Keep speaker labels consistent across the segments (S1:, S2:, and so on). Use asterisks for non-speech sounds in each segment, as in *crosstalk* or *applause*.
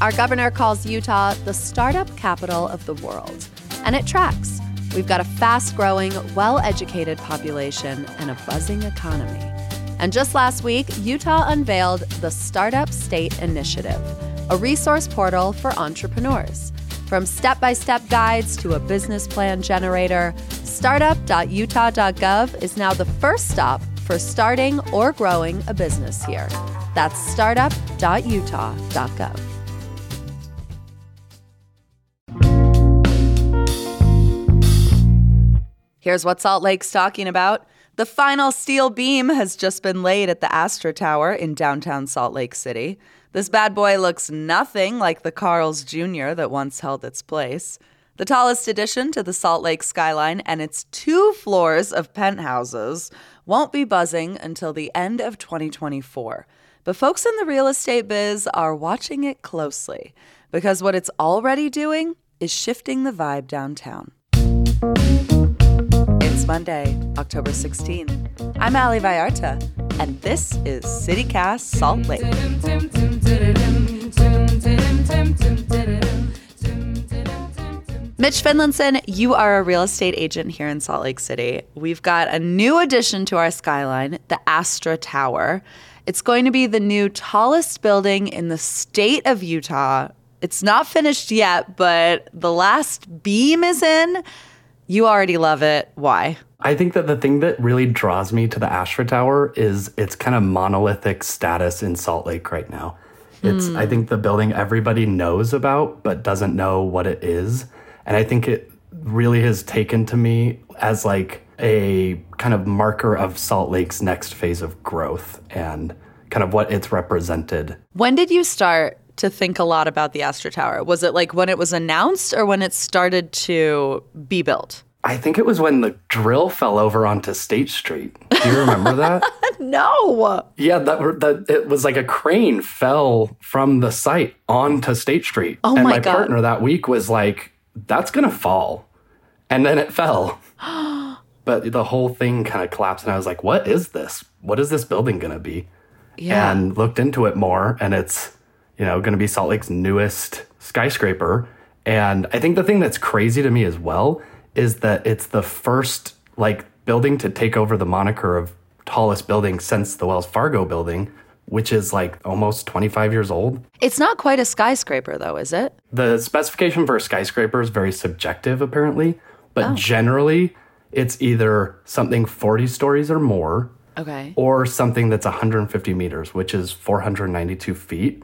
S1: Our governor calls Utah the startup capital of the world, and it tracks. We've got a fast growing, well educated population and a buzzing economy. And just last week, Utah unveiled the Startup State Initiative, a resource portal for entrepreneurs. From step by step guides to a business plan generator, startup.utah.gov is now the first stop for starting or growing a business here. That's startup.utah.gov. Here's what Salt Lake's talking about. The final steel beam has just been laid at the Astra Tower in downtown Salt Lake City. This bad boy looks nothing like the Carl's Jr. that once held its place. The tallest addition to the Salt Lake skyline and its two floors of penthouses won't be buzzing until the end of 2024. But folks in the real estate biz are watching it closely because what it's already doing is shifting the vibe downtown. It's Monday, October 16th. I'm Ali Vallarta, and this is CityCast Salt Lake. Mitch Finlinson, you are a real estate agent here in Salt Lake City. We've got a new addition to our skyline, the Astra Tower. It's going to be the new tallest building in the state of Utah. It's not finished yet, but the last beam is in. You already love it. Why?
S2: I think that the thing that really draws me to the Astra Tower is its kind of monolithic status in Salt Lake right now. It's, I think, the building everybody knows about but doesn't know what it is. And I think it really has taken to me as like a kind of marker of Salt Lake's next phase of growth and kind of what it's represented.
S1: When did you start to think a lot about the Astra Tower? Was it like when it was announced or when it started to be built?
S2: I think it was when the drill fell over onto State Street. Do you remember that? *laughs*
S1: No.
S2: Yeah, that, that it was like a crane fell from the site onto State Street.
S1: Oh
S2: and
S1: my
S2: my
S1: God.
S2: partner that week was like, "That's gonna fall," and then it fell. *gasps* but the whole thing kind of collapsed, and I was like, "What is this? What is this building gonna be?"
S1: Yeah.
S2: And looked into it more, and it's you know going to be Salt Lake's newest skyscraper. And I think the thing that's crazy to me as well is that it's the first like building to take over the moniker of tallest building since the Wells Fargo building, which is like almost 25 years old.
S1: It's not quite a skyscraper, though, is it?
S2: The specification for a skyscraper is very subjective, apparently, but oh. generally it's either something 40 stories or more
S1: Okay.
S2: or something that's 150 meters, which is 492 feet,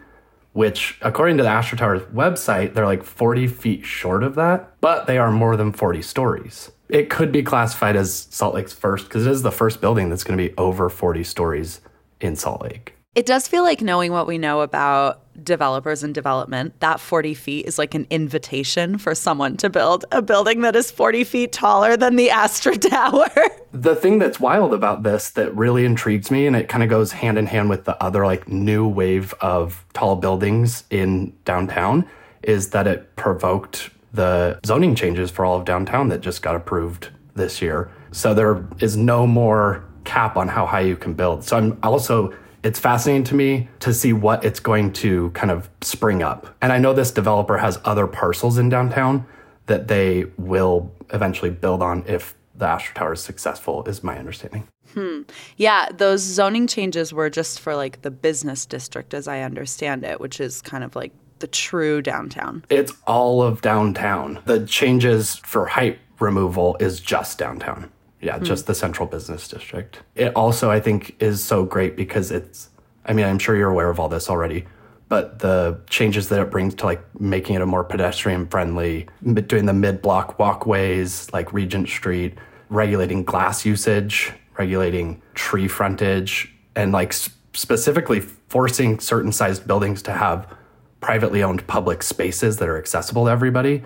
S2: which, according to the Astra Tower's website, they're like 40 feet short of that, but they are more than 40 stories. It could be classified as Salt Lake's first because it is the first building that's going to be over 40 stories in Salt Lake.
S1: It does feel like knowing what we know about developers and development, that 40 feet is like an invitation for someone to build a building that is 40 feet taller than the Astra *laughs* Tower.
S2: The thing that's wild about this that really intrigues me, and it kind of goes hand in hand with the other like new wave of tall buildings in downtown, is that it provoked the zoning changes for all of downtown that just got approved this year. So there is no more cap on how high you can build. So I'm also it's fascinating to me to see what it's going to kind of spring up. And I know this developer has other parcels in downtown that they will eventually build on if the Astra Tower is successful, is my understanding. Hmm.
S1: yeah, those zoning changes were just for like the business district, as I understand it, which is kind of like the true downtown.
S2: It's all of downtown. The changes for height removal is just downtown. Yeah, hmm. just the central business district. It also, I think, is so great because it's, I mean, I'm sure you're aware of all this already, but the changes that it brings to like making it a more pedestrian friendly, doing the mid block walkways like Regent Street, regulating glass usage, regulating tree frontage, and like specifically forcing certain sized buildings to have privately owned public spaces that are accessible to everybody.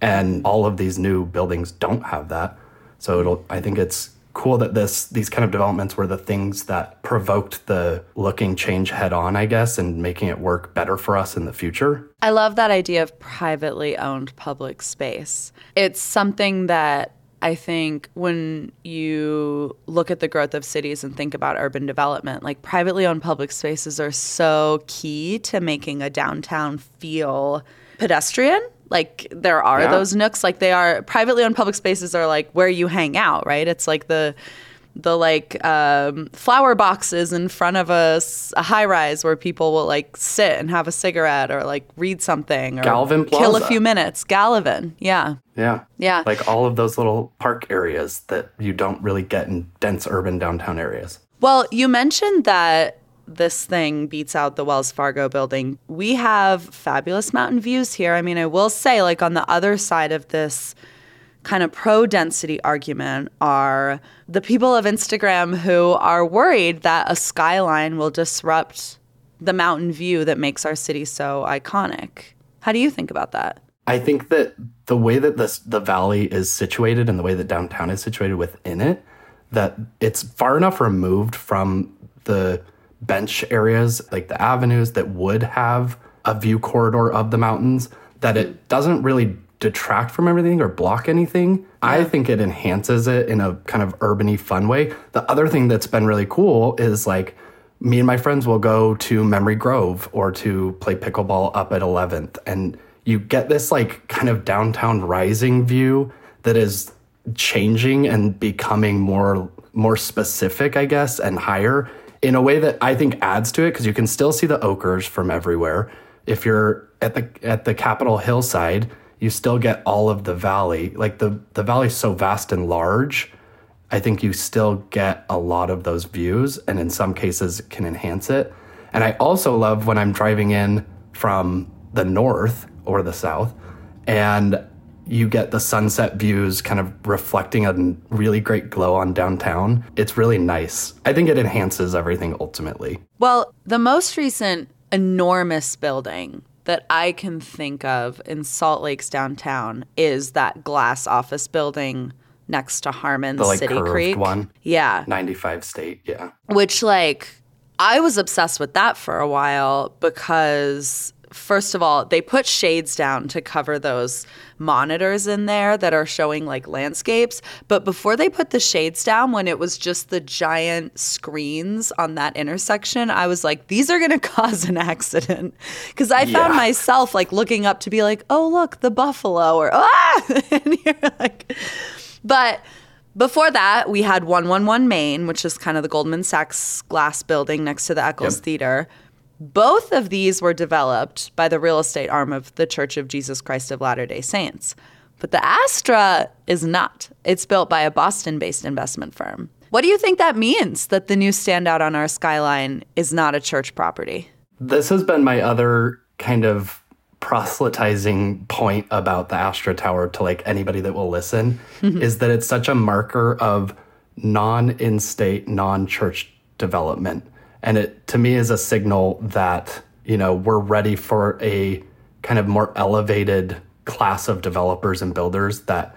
S2: And all of these new buildings don't have that. So it'll I think it's cool that this these kind of developments were the things that provoked the looking change head on, I guess, and making it work better for us in the future.
S1: I love that idea of privately owned public space. It's something that I think when you look at the growth of cities and think about urban development, like privately owned public spaces are so key to making a downtown feel pedestrian. Like there are
S2: Yeah.
S1: those nooks, like they are privately owned public spaces are like where you hang out, right? It's like the the like um, flower boxes in front of a high rise where people will like sit and have a cigarette or like read something or
S2: Gallivan
S1: kill a few minutes. Gallivan, yeah.
S2: Yeah.
S1: Yeah.
S2: Like all of those little park areas that you don't really get in dense urban downtown areas.
S1: Well, you mentioned that this thing beats out the Wells Fargo building. We have fabulous mountain views here. I mean, I will say, like, on the other side of this kind of pro density argument are the people of Instagram who are worried that a skyline will disrupt the mountain view that makes our city so iconic. How do you think about that?
S2: I think that the way that this the valley is situated and the way that downtown is situated within it, that it's far enough removed from the bench areas, like the avenues that would have a view corridor of the mountains, that it doesn't really detract from everything or block anything. I think it enhances it in a kind of urbany fun way. The other thing that's been really cool is like me and my friends will go to Memory Grove or to play pickleball up at 11th. And you get this like kind of downtown rising view that is changing and becoming more more specific, I guess, and higher in a way that I think adds to it because you can still see the Oquirrhs from everywhere. If you're at the at the Capitol hillside, you still get all of the valley. Like the the valley's so vast and large I think you still get a lot of those views and in some cases can enhance it. And I also love when I'm driving in from the north or the south and you get the sunset views kind of reflecting a really great glow on downtown. It's really nice. I think it enhances everything ultimately.
S1: Well, the most recent enormous building that I can think of in Salt Lake's downtown is that glass office building next to Harmon
S2: The like
S1: City Creek.
S2: one,
S1: Yeah.
S2: 95 state, yeah.
S1: Which, like, I was obsessed with that for a while because, first of all, they put shades down to cover those monitors in there that are showing like landscapes. But before they put the shades down, when it was just the giant screens on that intersection, I was like, these are going *laughs* to cause an accident. Because I found
S2: Yeah.
S1: myself like looking up to be like, oh, look, the buffalo, or ah! *laughs* and you're like, but before that, we had 111 Main, which is kind of the Goldman Sachs glass building next to the Eccles
S2: Yep.
S1: Theater. Both of these were developed by the real estate arm of the Church of Jesus Christ of Latter day Saints. But the Astra is not. It's built by a Boston based investment firm. What do you think that means that the new standout on our skyline is not a church property?
S2: This has been my other kind of proselytizing point about the Astra Tower to like anybody that will listen mm-hmm. is that it's such a marker of non in state, non church development. And it to me is a signal that, you know, we're ready for a kind of more elevated class of developers and builders that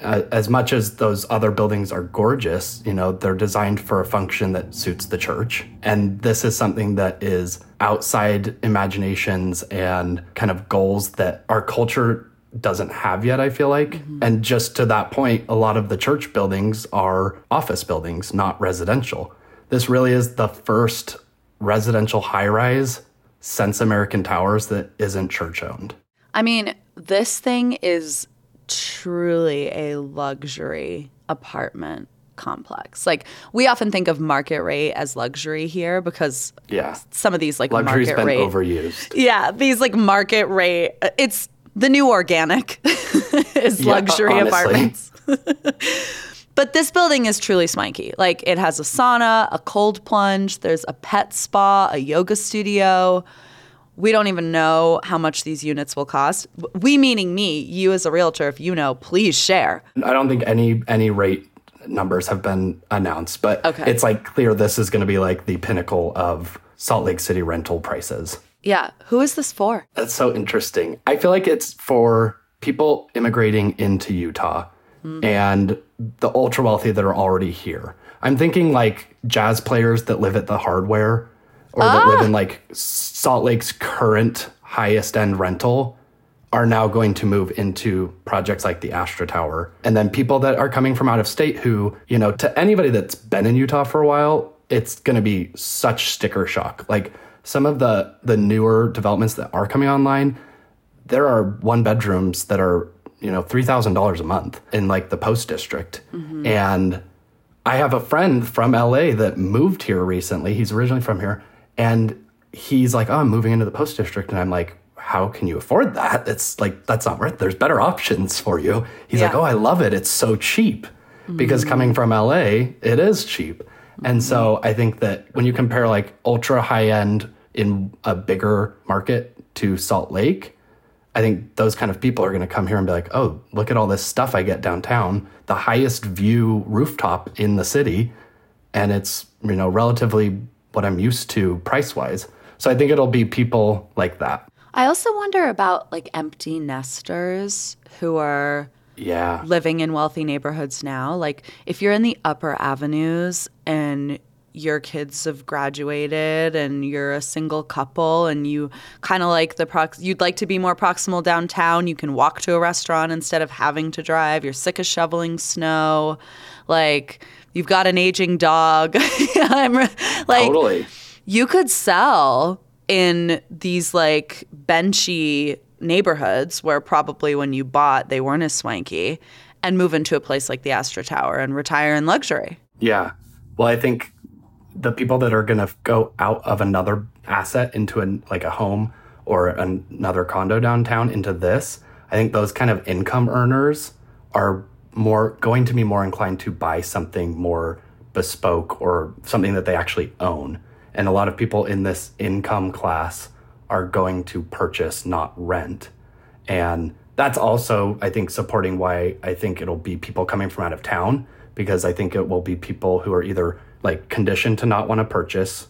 S2: uh, as much as those other buildings are gorgeous, you know, they're designed for a function that suits the church. And this is something that is outside imaginations and kind of goals that our culture doesn't have yet, I feel like. And just to that point, a lot of the church buildings are office buildings, not residential. This really is the first residential high rise since American Towers that isn't church owned.
S1: I mean, this thing is truly a luxury apartment complex. Like we often think of market rate as luxury here because
S2: Yeah.
S1: some of these like
S2: Luxury's
S1: market
S2: been
S1: rate
S2: overused.
S1: Yeah, these like market rate it's the new organic *laughs* is
S2: Yeah,
S1: luxury
S2: honestly.
S1: apartments. *laughs* But this building is truly swanky. Like it has a sauna, a cold plunge, there's a pet spa, a yoga studio. We don't even know how much these units will cost. We meaning me, you as a realtor, if you know, please share.
S2: I don't think any any rate numbers have been announced, but
S1: Okay.
S2: it's like clear this is going to be like the pinnacle of Salt Lake City rental prices.
S1: Yeah, who is this for?
S2: That's so interesting. I feel like it's for people immigrating into Utah Mm-hmm. and the ultra wealthy that are already here. I'm thinking like jazz players that live at the hardware or that live in ah! like Salt Lake's current highest end rental are now going to move into projects like the Astra Tower. And then people that are coming from out of state who, you know, to anybody that's been in Utah for a while, it's going to be such sticker shock. Like some of the the newer developments that are coming online, there are one bedrooms that are, you know, $3,000 a month in like the Post district. And I have a friend from LA that moved here recently. He's originally from here. And he's like, Oh, I'm moving into the post district. And I'm like, How can you afford that? It's like, that's not worth There's better options for you. He's like, Oh, I love it. It's so cheap. Because mm-hmm. coming from LA, it is cheap. And so mm-hmm. I think that when you compare like ultra high end in a bigger market to Salt Lake, I think those kind of people are going to come here and be like, oh, look at all this stuff I get downtown, the highest view rooftop in the city. And it's, you know, relatively what I'm used to price wise. So I think it'll be people like that.
S1: I also wonder about like empty nesters who are
S2: Yeah.
S1: living in wealthy neighborhoods now. Like if you're in the upper avenues and your kids have graduated and you're a single couple and you kind of like the prox you'd like to be more proximal downtown, you can walk to a restaurant instead of having to drive. You're sick of shoveling snow. Like you've got an aging dog. *laughs* I'm re- like
S2: Totally.
S1: you could sell in these like benchy neighborhoods where probably when you bought they weren't as swanky and move into a place like the Astra Tower and retire in luxury.
S2: Yeah. Well, I think the people that are going to go out of another asset into a, like a home or an, another condo downtown into this, I think those kind of income earners are more going to be more inclined to buy something more bespoke or something that they actually own. And a lot of people in this income class are going to purchase, not rent. And that's also, I think, supporting why I think it'll be people coming from out of town because I think it will be people who are either like conditioned to not want to purchase,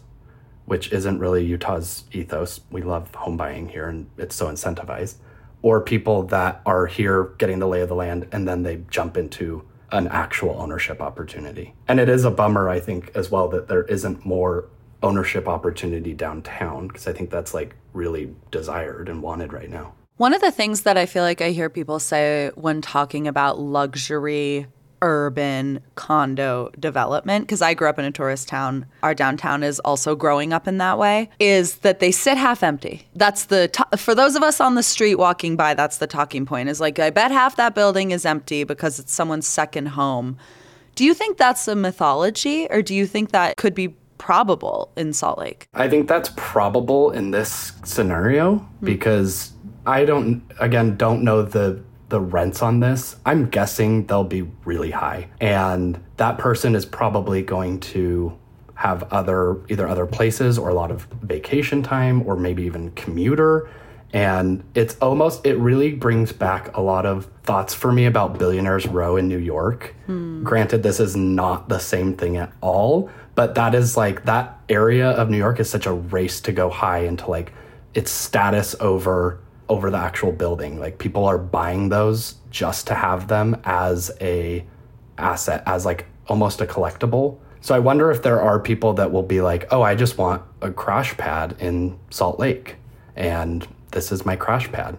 S2: which isn't really Utah's ethos. We love home buying here and it's so incentivized, or people that are here getting the lay of the land and then they jump into an actual ownership opportunity. And it is a bummer, I think, as well, that there isn't more ownership opportunity downtown because I think that's like really desired and wanted right now.
S1: One of the things that I feel like I hear people say when talking about luxury urban condo development because I grew up in a tourist town. Our downtown is also growing up in that way. Is that they sit half empty. That's the to- for those of us on the street walking by. That's the talking point. Is like I bet half that building is empty because it's someone's second home. Do you think that's a mythology, or do you think that could be probable in Salt Lake?
S2: I think that's probable in this scenario hmm. because I don't again don't know the the rents on this. I'm guessing they'll be really high. And that person is probably going to have other either other places or a lot of vacation time or maybe even commuter and it's almost it really brings back a lot of thoughts for me about billionaires row in new york hmm. granted this is not the same thing at all but that is like that area of new york is such a race to go high into like its status over over the actual building. Like people are buying those just to have them as a asset as like almost a collectible. So i wonder if there are people that will be like oh i just want a crash pad in salt lake and this is my crash pad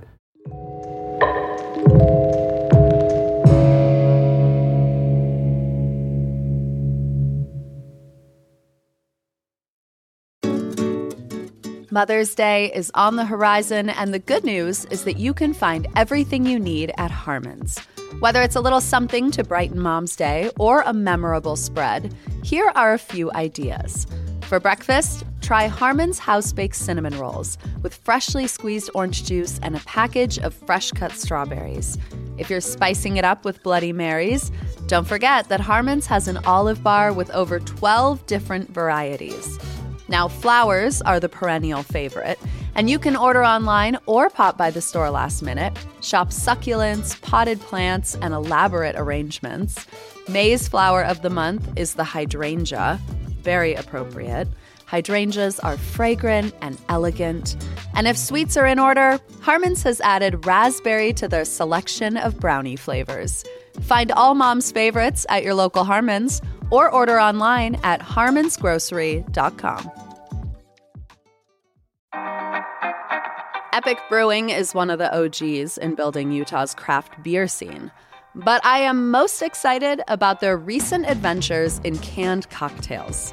S1: Mother's Day is on the horizon, and the good news is that you can find everything you need at Harmon's. Whether it's a little something to brighten mom's day or a memorable spread, here are a few ideas. For breakfast, try Harmon's house baked cinnamon rolls with freshly squeezed orange juice and a package of fresh cut strawberries. If you're spicing it up with Bloody Marys, don't forget that Harmon's has an olive bar with over 12 different varieties. Now, flowers are the perennial favorite, and you can order online or pop by the store last minute. Shop succulents, potted plants, and elaborate arrangements. May's flower of the month is the hydrangea, very appropriate. Hydrangeas are fragrant and elegant. And if sweets are in order, Harmon's has added raspberry to their selection of brownie flavors. Find all mom's favorites at your local Harmon's or order online at harmonsgrocery.com. Epic Brewing is one of the OGs in building Utah's craft beer scene. But I am most excited about their recent adventures in canned cocktails.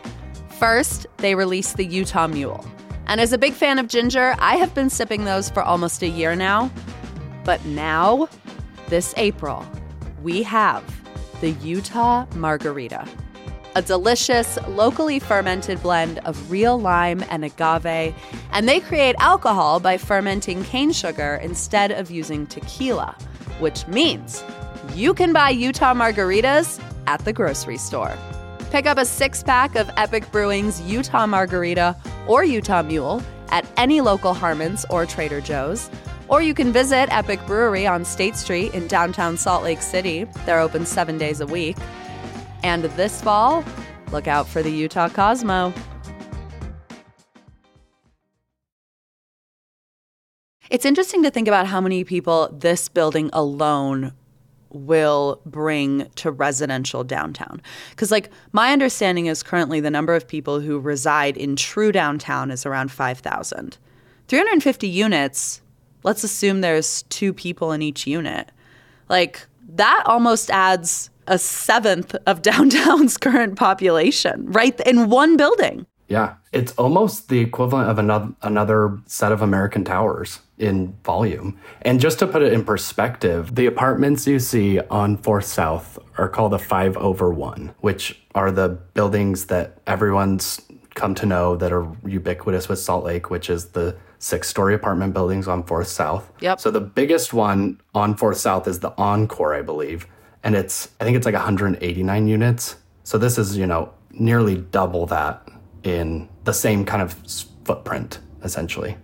S1: First, they released the Utah Mule. And as a big fan of ginger, I have been sipping those for almost a year now. But now, this April, we have the Utah Margarita a delicious, locally fermented blend of real lime and agave, and they create alcohol by fermenting cane sugar instead of using tequila, which means you can buy Utah margaritas at the grocery store. Pick up a six pack of Epic Brewing's Utah Margarita or Utah Mule at any local Harmon's or Trader Joe's. Or you can visit Epic Brewery on State Street in downtown Salt Lake City. They're open seven days a week. And this fall, look out for the Utah Cosmo. It's interesting to think about how many people this building alone will bring to residential downtown. Because, like, my understanding is currently the number of people who reside in true downtown is around 5,000. 350 units, let's assume there's two people in each unit. Like, that almost adds a seventh of *laughs* downtown's current population, right in one building.
S2: Yeah, it's almost the equivalent of another another set of American towers in volume. And just to put it in perspective, the apartments you see on 4th South are called a 5 over 1, which are the buildings that everyone's come to know that are ubiquitous with Salt Lake, which is the six story apartment buildings on 4th South.
S1: Yep.
S2: So the biggest one on 4th South is the Encore, I believe and it's I think it's like 189 units. So this is you know nearly double that in the same kind of footprint essentially.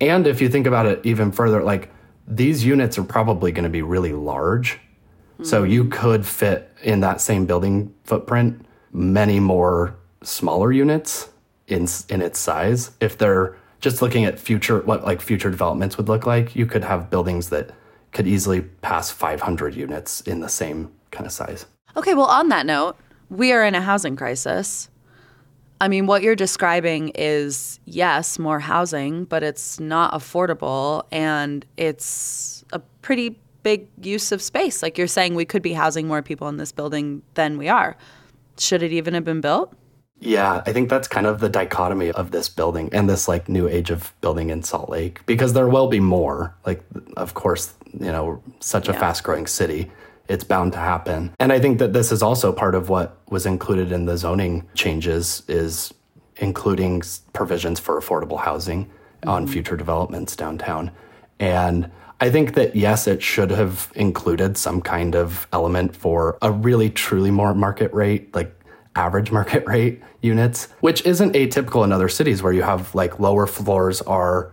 S2: And if you think about it even further, like these units are probably going to be really large. Mm-hmm. So you could fit in that same building footprint many more smaller units in in its size. If they're just looking at future what like future developments would look like, you could have buildings that could easily pass 500 units in the same kind of size.
S1: Okay, well, on that note, we are in a housing crisis. I mean, what you're describing is yes, more housing, but it's not affordable and it's a pretty big use of space. Like you're saying, we could be housing more people in this building than we are. Should it even have been built?
S2: Yeah, I think that's kind of the dichotomy of this building and this like new age of building in Salt Lake because there will be more. Like, of course, you know, such a yeah. fast growing city, it's bound to happen. And I think that this is also part of what was included in the zoning changes is including provisions for affordable housing mm-hmm. on future developments downtown. And I think that yes, it should have included some kind of element for a really truly more market rate, like average *laughs* market rate units, which isn't atypical in other cities where you have like lower floors are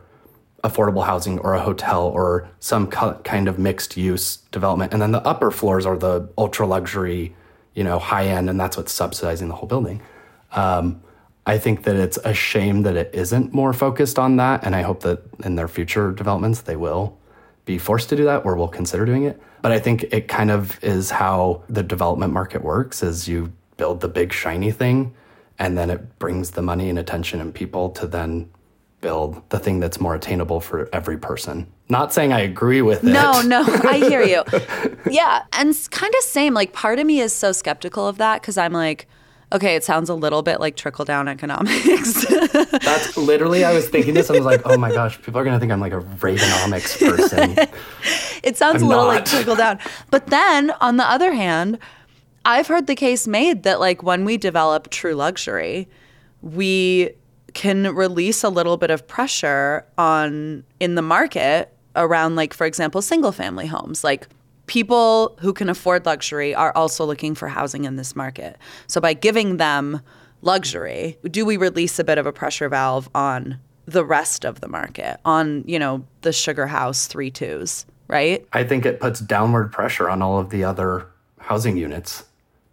S2: affordable housing or a hotel or some kind of mixed use development. And then the upper floors are the ultra luxury, you know, high end, and that's what's subsidizing the whole building. Um, I think that it's a shame that it isn't more focused on that. And I hope that in their future developments, they will be forced to do that or will consider doing it. But I think it kind of is how the development market works is you build the big shiny thing and then it brings the money and attention and people to then build the thing that's more attainable for every person. Not saying I agree with it.
S1: No, no, I hear you. *laughs* yeah, and it's kind of same. Like part of me is so skeptical of that because I'm like, okay, it sounds a little bit like trickle down *laughs* economics.
S2: that's literally I was thinking this. I was like, oh my gosh, people are gonna think I'm like a Reaganomics person. *laughs*
S1: it sounds I'm a little not. like trickle down. But then on the other hand, I've heard the case made that like when we develop true luxury, we can release a little bit of pressure on in the market around like for example single family homes. Like people who can afford luxury are also looking for housing in this market. So by giving them luxury do we release a bit of a pressure valve on the rest of the market on you know the sugar house three twos right?
S2: I think it puts downward pressure on all of the other housing units.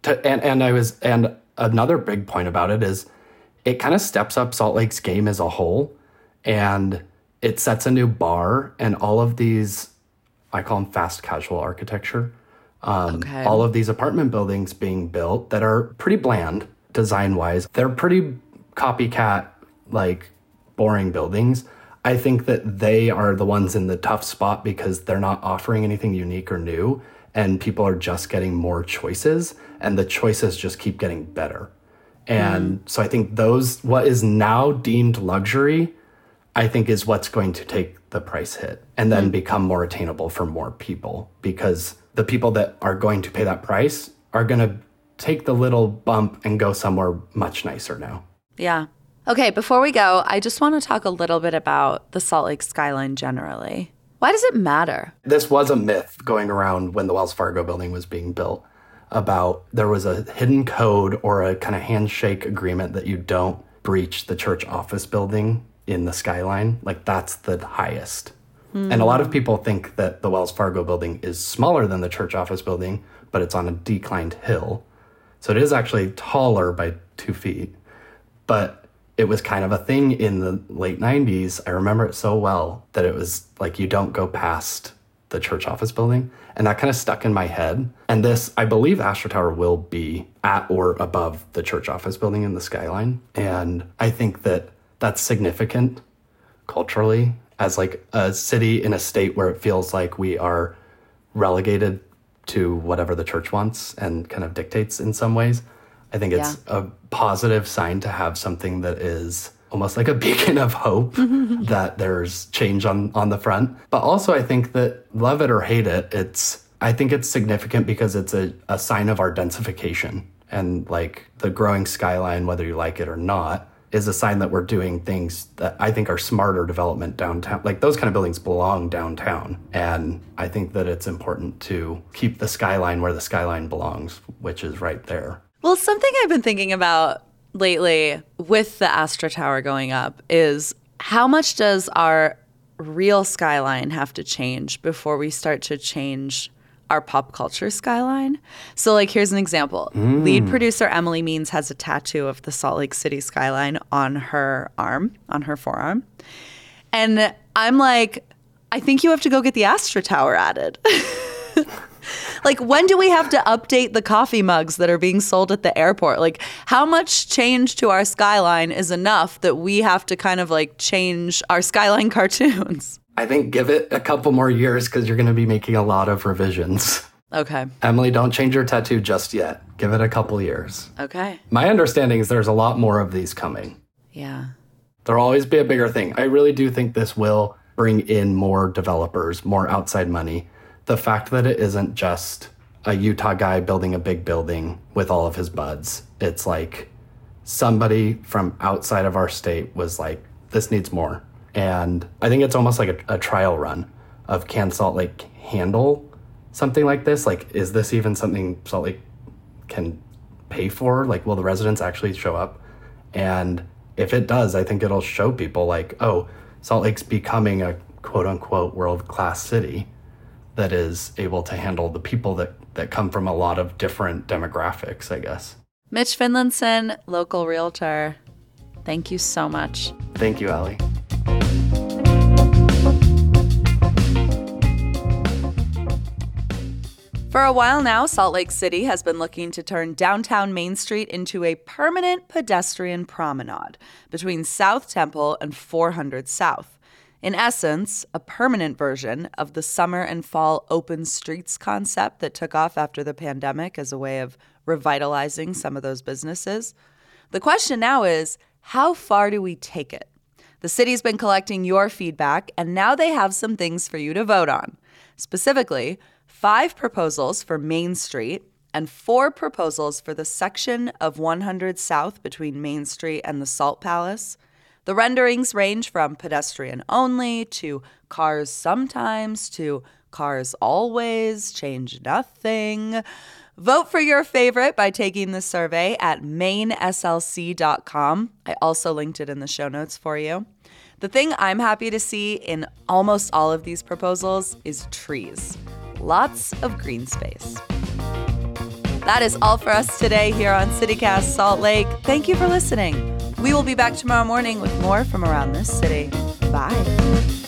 S2: To, and and i was and another big point about it is it kind of steps up Salt Lake's game as a whole and it sets a new bar and all of these I call them fast casual architecture. Um, okay. All of these apartment buildings being built that are pretty bland design wise, they're pretty copycat, like boring buildings. I think that they are the ones in the tough spot because they're not offering anything unique or new, and people are just getting more choices, and the choices just keep getting better. And mm. so I think those, what is now deemed luxury, I think is what's going to take the price hit and then mm. become more attainable for more people because the people that are going to pay that price are going to take the little bump and go somewhere much nicer now.
S1: Yeah. Okay, before we go, I just want to talk a little bit about the Salt Lake skyline generally. Why does it matter?
S2: This was a myth going around when the Wells Fargo building was being built about there was a hidden code or a kind of handshake agreement that you don't breach the church office building in the skyline. Like that's the highest. Mm. And a lot of people think that the Wells Fargo building is smaller than the church office building, but it's on a declined hill. So it is actually taller by two feet. But it was kind of a thing in the late 90s. I remember it so well that it was like you don't go past the church office building. And that kind of stuck in my head. And this, I believe Astra Tower will be at or above the church office building in the skyline. And I think that that's significant culturally as like a city in a state where it feels like we are relegated to whatever the church wants and kind of dictates in some ways. I think it's yeah. a positive sign to have something that is almost like a *laughs* beacon of hope mm-hmm. that there's change on on the front. But also I think that love it or hate it, it's I think it's significant because it's a, a sign of our densification and like the growing skyline, whether you like it or not, is a sign that we're doing things that I think are smarter development downtown. Like those kind of buildings belong downtown. And I think that it's important to keep the skyline where the skyline belongs, which is right there.
S1: Well, something I've been thinking about lately with the Astra Tower going up is how much does our real skyline have to change before we start to change our pop culture skyline? So, like, here's an example. Mm. Lead producer Emily Means has a tattoo of the Salt Lake City skyline on her arm, on her forearm. And I'm like, I think you have to go get the Astra Tower added. *laughs* like when do we have to update the coffee mugs that are being sold at the airport? Like how much change to our skyline is enough that we have to kind of like change our skyline *laughs* cartoons?
S2: I think give it a couple more years because you're going to be making a lot of revisions.
S1: Okay.
S2: Emily, don't change your tattoo just yet. Give it a couple years.
S1: Okay.
S2: My understanding is there's a lot more of these coming.
S1: Yeah.
S2: There'll always be a bigger thing. I really do think this will bring in more developers, more outside money the fact that it isn't just a Utah guy building a big building with all of his buds. It's like somebody from outside of our state was like, this needs more. And I think it's almost like a, a trial run of can Salt Lake handle something like this? Like, is this even something Salt Lake can pay for? Like, will the residents actually show up? And if it does, I think it'll show people like, oh, Salt Lake's becoming a quote unquote world class city that is able to handle the people that, that come from a lot of different demographics, I guess.
S1: Mitch Finlinson, local realtor. Thank you so much.
S2: Thank you, Ali.
S1: For a while now, Salt Lake City has been looking to turn downtown Main Street into a permanent pedestrian promenade between South Temple and 400 South. In essence, a permanent version of the summer and fall open streets concept that took off after the pandemic as a way of revitalizing some of those businesses. The question now is how far do we take it? The city's been collecting your feedback, and now they have some things for you to vote on. Specifically, five proposals for Main Street and four proposals for the section of 100 South between Main Street and the Salt Palace. The renderings range from pedestrian only to cars sometimes to cars always, change nothing. Vote for your favorite by taking the survey at mainslc.com. I also linked it in the show notes for you. The thing I'm happy to see in almost all of these proposals is trees. Lots of green space. That is all for us today here on CityCast Salt Lake. Thank you for listening. We will be back tomorrow morning with more from around this city. Bye.